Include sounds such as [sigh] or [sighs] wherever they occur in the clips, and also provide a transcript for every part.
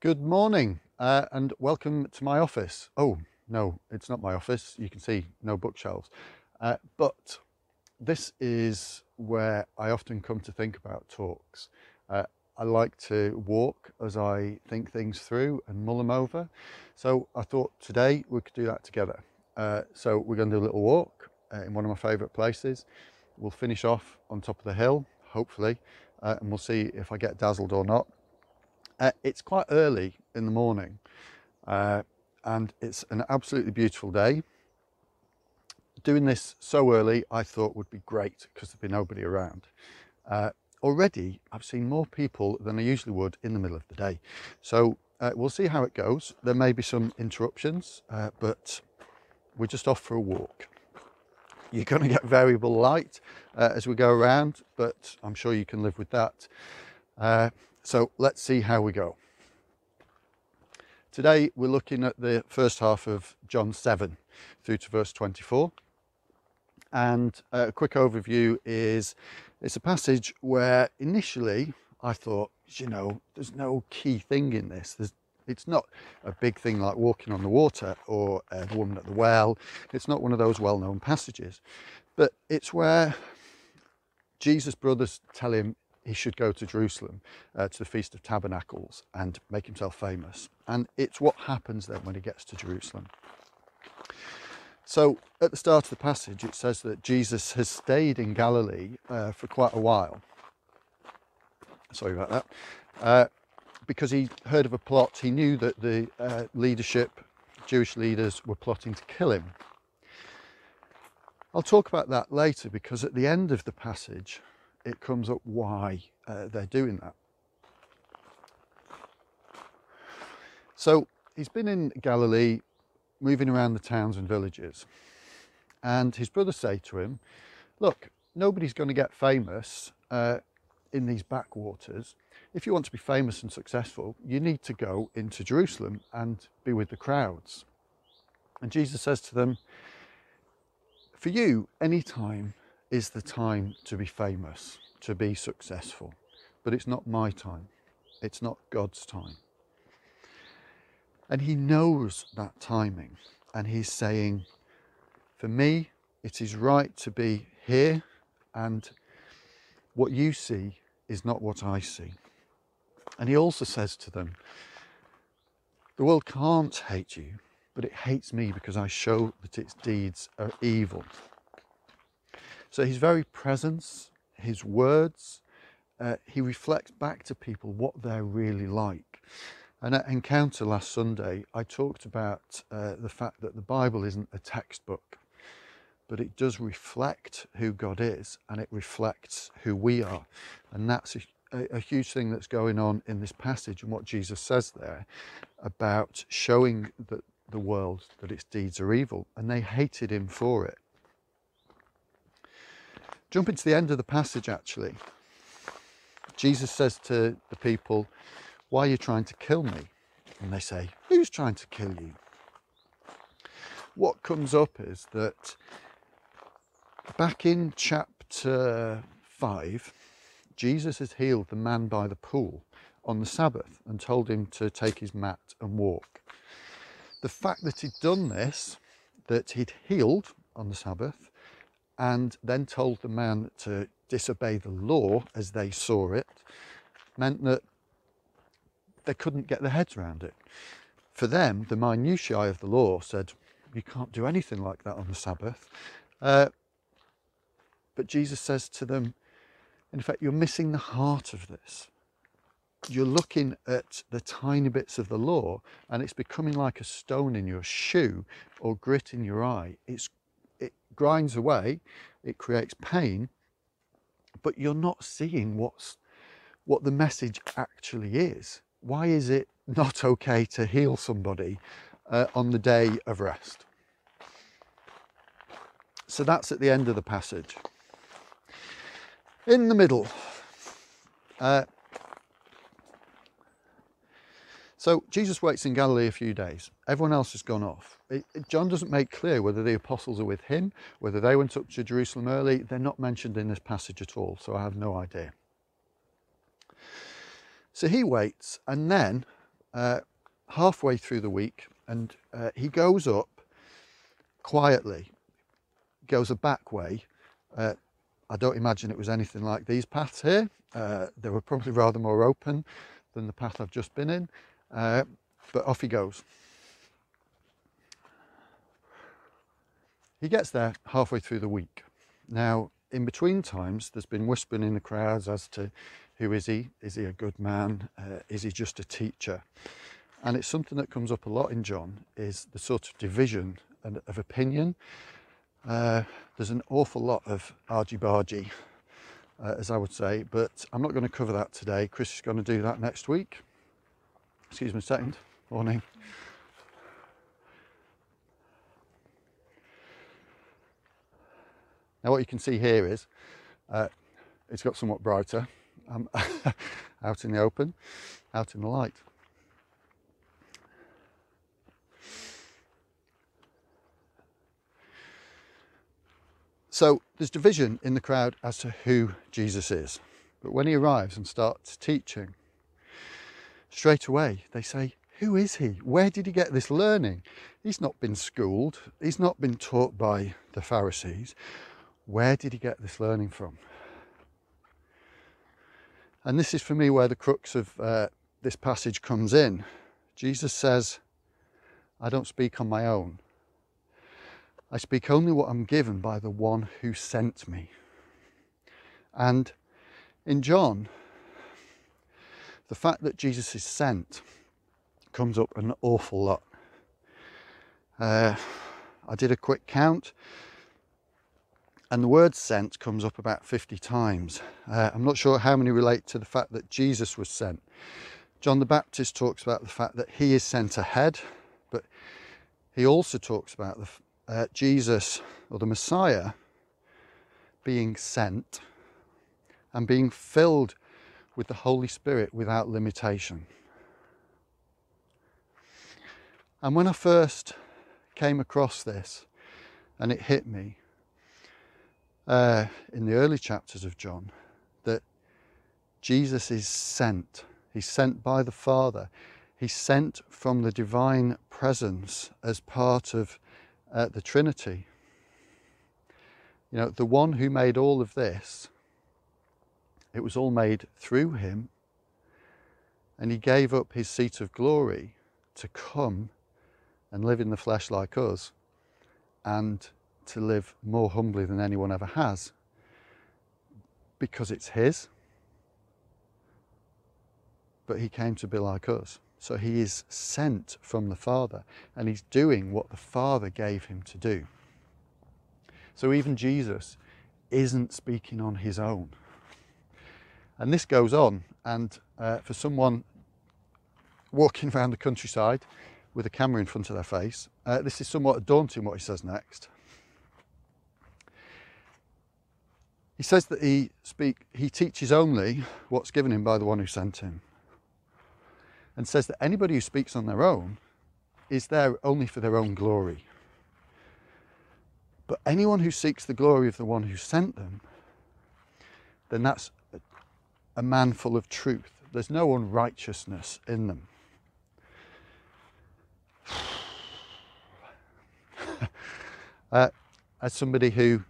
Good morning uh, and welcome to my office. Oh, no, it's not my office. You can see no bookshelves. Uh, but this is where I often come to think about talks. Uh, I like to walk as I think things through and mull them over. So I thought today we could do that together. Uh, so we're going to do a little walk uh, in one of my favourite places. We'll finish off on top of the hill, hopefully, uh, and we'll see if I get dazzled or not. Uh, it's quite early in the morning uh, and it's an absolutely beautiful day. Doing this so early I thought would be great because there'd be nobody around. Uh, already I've seen more people than I usually would in the middle of the day. So uh, we'll see how it goes. There may be some interruptions, uh, but we're just off for a walk. You're going to get variable light uh, as we go around, but I'm sure you can live with that. So let's see how we go. Today we're looking at the first half of John 7 through to verse 24. And a quick overview is it's a passage where initially I thought, you know, there's no key thing in this. There's, it's not a big thing like walking on the water or uh, the woman at the well. It's not one of those well known passages. But it's where Jesus' brothers tell him he should go to Jerusalem uh, to the Feast of Tabernacles and make himself famous. And it's what happens then when he gets to Jerusalem. So at the start of the passage, it says that Jesus has stayed in Galilee uh, for quite a while. Sorry about that. Uh, because he heard of a plot, he knew that the uh, leadership, Jewish leaders, were plotting to kill him. I'll talk about that later because at the end of the passage, it comes up why uh, they're doing that. So he's been in Galilee, moving around the towns and villages, and his brothers say to him, Look, nobody's going to get famous uh, in these backwaters. If you want to be famous and successful, you need to go into Jerusalem and be with the crowds. And Jesus says to them, For you, any time is the time to be famous, to be successful. But it's not my time, it's not God's time. And He knows that timing. And He's saying, For me, it is right to be here, and what you see is not what I see. And He also says to them, The world can't hate you, but it hates me because I show that its deeds are evil. So his very presence, his words, uh, he reflects back to people what they're really like. And at Encounter last Sunday, I talked about uh, the fact that the Bible isn't a textbook, but it does reflect who God is and it reflects who we are. And that's a, a, a huge thing that's going on in this passage and what Jesus says there about showing that the world that its deeds are evil. And they hated him for it. Jumping to the end of the passage, actually, Jesus says to the people, Why are you trying to kill me? And they say, Who's trying to kill you? What comes up is that back in chapter 5, Jesus has healed the man by the pool on the Sabbath and told him to take his mat and walk. The fact that he'd done this, that he'd healed on the Sabbath, and then told the man to disobey the law as they saw it meant that they couldn't get their heads around it. For them, the minutiae of the law said, you can't do anything like that on the Sabbath. Uh, but Jesus says to them, in fact, you're missing the heart of this. You're looking at the tiny bits of the law and it's becoming like a stone in your shoe or grit in your eye. It's grinds away, it creates pain, but you're not seeing what's what the message actually is. Why is it not okay to heal somebody uh, on the day of rest? So that's at the end of the passage. In the middle, uh, so Jesus waits in Galilee a few days. Everyone else has gone off. It, it, John doesn't make clear whether the apostles are with him, whether they went up to Jerusalem early. They're not mentioned in this passage at all, so I have no idea. So he waits, and then uh, halfway through the week and uh, he goes up quietly, goes a back way. Uh, I don't imagine it was anything like these paths here. Uh, they were probably rather more open than the path I've just been in, uh, but off he goes. He gets there halfway through the week. Now, in between times, there's been whispering in the crowds as to who is he? Is he a good man? Uh, is he just a teacher? And it's something that comes up a lot in John is the sort of division and of opinion. Uh, there's an awful lot of argy-bargy, uh, as I would say, but I'm not going to cover that today. Chris is going to do that next week. Excuse me a second. Morning. Now what you can see here is uh, it's got somewhat brighter um, [laughs] out in the open, out in the light. So there's division in the crowd as to who Jesus is. But when he arrives and starts teaching, straight away they say, Who is he? Where did he get this learning? He's not been schooled, he's not been taught by the Pharisees. Where did he get this learning from? And this is for me where the crux of uh, this passage comes in. Jesus says, I don't speak on my own. I speak only what I'm given by the one who sent me. And in John, the fact that Jesus is sent comes up an awful lot. Uh, I did a quick count, and the word sent comes up about 50 times. Uh, I'm not sure how many relate to the fact that Jesus was sent. John the Baptist talks about the fact that he is sent ahead, but he also talks about the, uh, Jesus or the Messiah being sent and being filled with the Holy Spirit without limitation. And when I first came across this and it hit me uh, in the early chapters of John that Jesus is sent, he's sent by the Father, he's sent from the divine presence as part of uh, the Trinity. You know, the one who made all of this, it was all made through him, and he gave up his seat of glory to come and live in the flesh like us and to live more humbly than anyone ever has because it's his but he came to be like us so he is sent from the Father and he's doing what the Father gave him to do. So even Jesus isn't speaking on his own. And this goes on, and uh, for someone walking [laughs] around the countryside with a camera in front of their face, uh, this is somewhat daunting what he says next. He says that he speak he teaches only what's given him by the one who sent him and says that anybody who speaks on their own is there only for their own glory. But anyone who seeks the glory of the one who sent them, then that's a man full of truth. There's no unrighteousness in them. [sighs] uh, as somebody who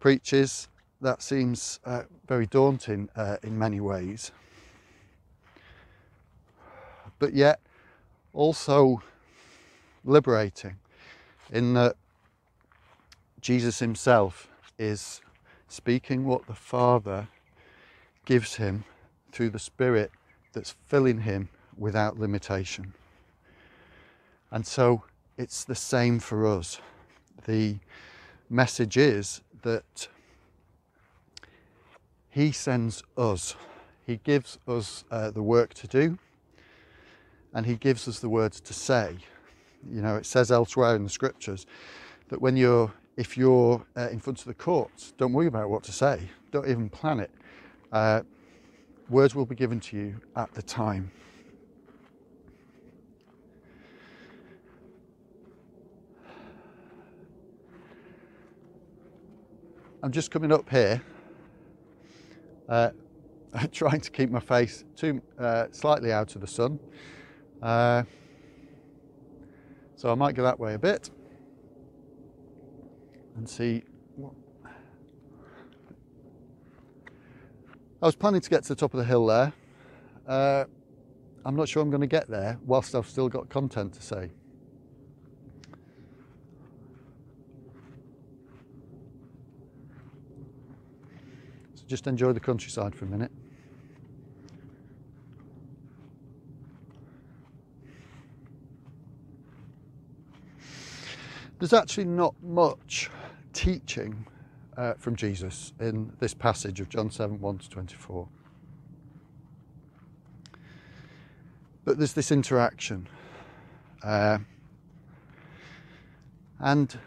preaches, that seems uh, very daunting uh, in many ways but yet also liberating in that Jesus himself is speaking what the Father gives him through the Spirit that's filling him without limitation. And so it's the same for us. The message is that He sends us, He gives us uh, the work to do, and he gives us the words to say. You know, it says elsewhere in the scriptures that when you're, if you're uh, in front of the courts, don't worry about what to say. Don't even plan it. Uh, words will be given to you at the time. I'm just coming up here, uh, [laughs] trying to keep my face too uh, slightly out of the sun Uh, so I might go that way a bit and see what. I was planning to get to the top of the hill there. Uh, I'm not sure I'm going to get there whilst I've still got content to say. So just enjoy the countryside for a minute. There's actually not much teaching uh, from Jesus in this passage of John 7 1 to 24. But there's this interaction. Uh, and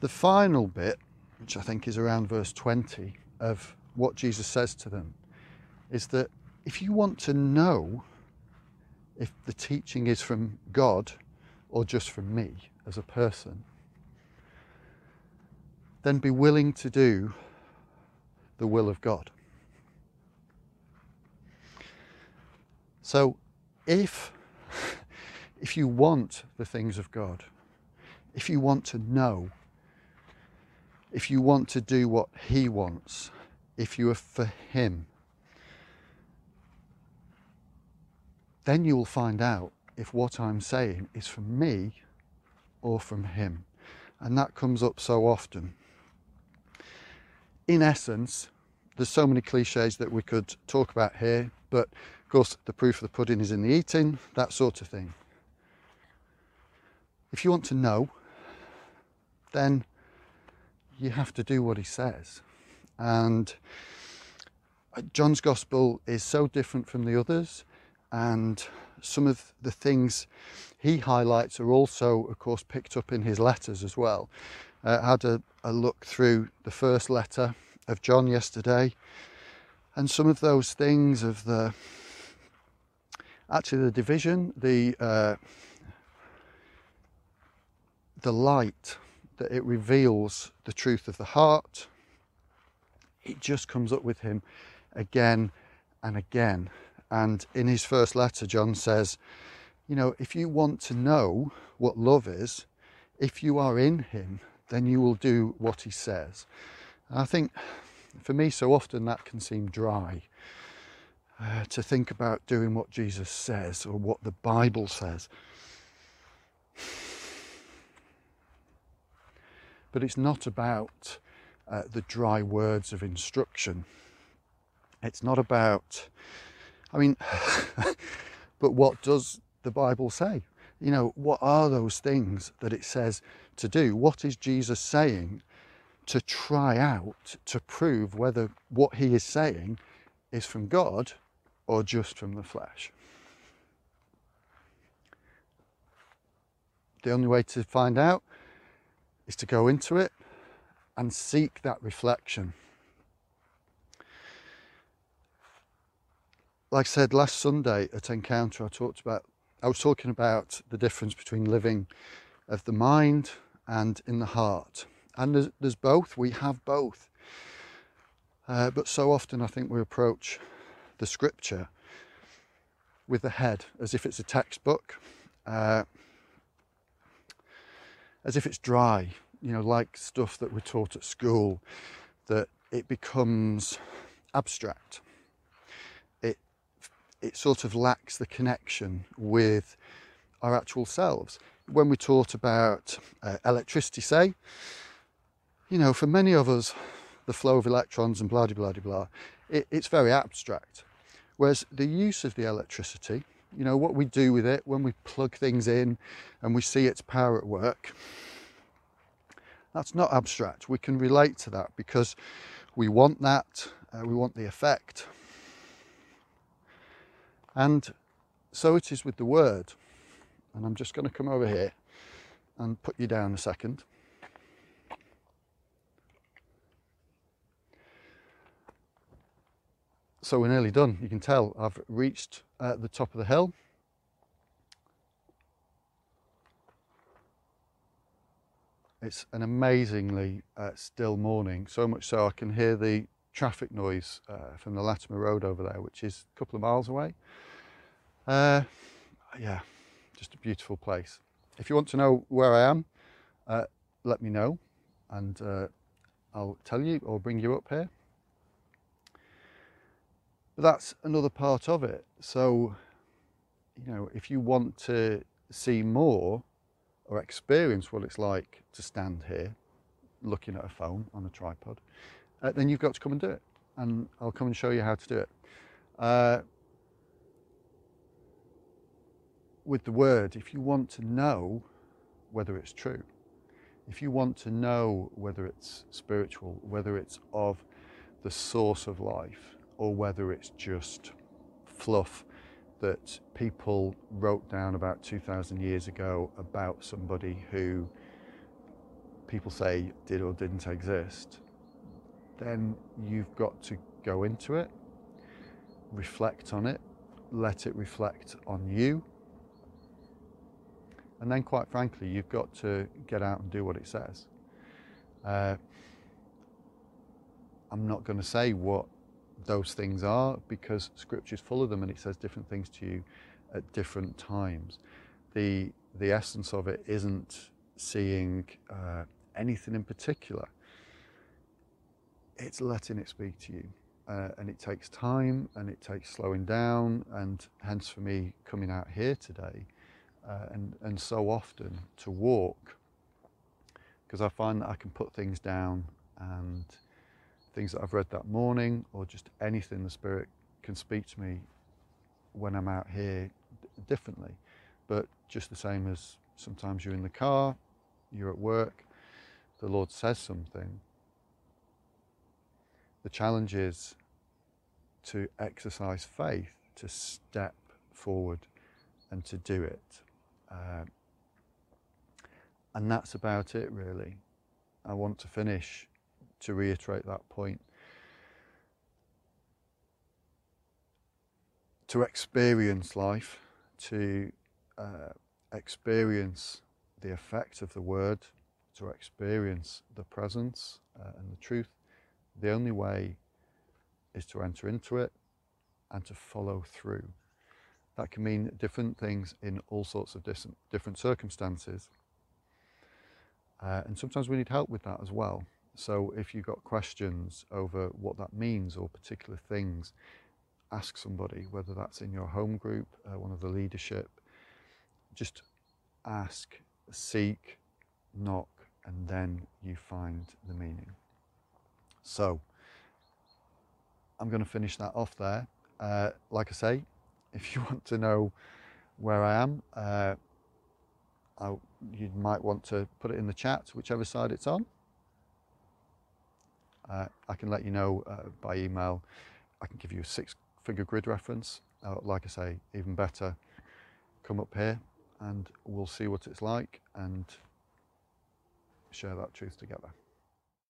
the final bit, which I think is around verse 20 of what Jesus says to them, is that if you want to know if the teaching is from God or just from me as a person, then be willing to do the will of God. So if [laughs] if you want the things of God, if you want to know, if you want to do what he wants, if you are for him, then you will find out if what I'm saying is from me or from him. And that comes up so often. In essence, there's so many cliches that we could talk about here, but of course, the proof of the pudding is in the eating, that sort of thing. If you want to know, then you have to do what he says. And uh, John's gospel is so different from the others, and some of the things he highlights are also, of course, picked up in his letters as well. Uh, had a, a look through the first letter of John yesterday, and some of those things of the actually the division, the uh, the light that it reveals the truth of the heart. It just comes up with him again and again. And in his first letter, John says, you know, if you want to know what love is, if you are in him, then you will do what he says. And I think for me, so often that can seem dry. Uh, to think about doing what Jesus says or what the Bible says. But it's not about uh, the dry words of instruction. It's not about I mean, [laughs] but what does the Bible say? You know, what are those things that it says to do? What is Jesus saying to try out to prove whether what he is saying is from God or just from the flesh? The only way to find out is to go into it and seek that reflection. like I said last Sunday at Encounter, I talked about, I was talking about the difference between living of the mind and in the heart. And there's, there's both, we have both. Uh, but so often I think we approach the scripture with the head as if it's a textbook, uh, as if it's dry, you know, like stuff that we're taught at school, that it becomes abstract it sort of lacks the connection with our actual selves. When we taught about uh, electricity, say, you know, for many of us, the flow of electrons and blah, blah, blah, blah, it, it's very abstract. Whereas the use of the electricity, you know, what we do with it when we plug things in and we see its power at work, that's not abstract. We can relate to that because we want that, uh, we want the effect. And so it is with the word. And I'm just going to come over here and put you down a second. So we're nearly done. You can tell I've reached uh, the top of the hill. It's an amazingly uh, still morning, so much so I can hear the traffic noise uh, from the Latimer Road over there, which is a couple of miles away. Uh, yeah, just a beautiful place. If you want to know where I am, uh, let me know and uh, I'll tell you or bring you up here. But that's another part of it. So, you know, if you want to see more or experience what it's like to stand here looking at a phone on a tripod, uh, then you've got to come and do it. And I'll come and show you how to do it. Uh, with the word, if you want to know whether it's true, if you want to know whether it's spiritual, whether it's of the source of life, or whether it's just fluff that people wrote down about 2,000 years ago about somebody who people say did or didn't exist, then you've got to go into it, reflect on it, let it reflect on you, and then, quite frankly, you've got to get out and do what it says. Uh, I'm not going to say what those things are because Scripture is full of them and it says different things to you at different times. The, the essence of it isn't seeing uh, anything in particular, it's letting it speak to you. Uh, and it takes time and it takes slowing down, and hence for me coming out here today uh, and, and so often to walk because I find that I can put things down and things that I've read that morning or just anything the Spirit can speak to me when I'm out here differently. But just the same as sometimes you're in the car, you're at work, the Lord says something. The challenge is to exercise faith, to step forward and to do it. Uh, and that's about it, really. I want to finish to reiterate that point. To experience life, to uh, experience the effect of the word, to experience the presence uh, and the truth, the only way is to enter into it and to follow through. That can mean different things in all sorts of different, circumstances. Uh, and sometimes we need help with that as well. So if you've got questions over what that means or particular things, ask somebody, whether that's in your home group, uh, one of the leadership. Just ask, seek, knock, and then you find the meaning. So I'm going to finish that off there. Uh, like I say, if you want to know where I am, uh, I, you might want to put it in the chat, whichever side it's on. Uh, I can let you know uh, by email. I can give you a six figure grid reference. Uh, like I say, even better, come up here and we'll see what it's like and share that truth together.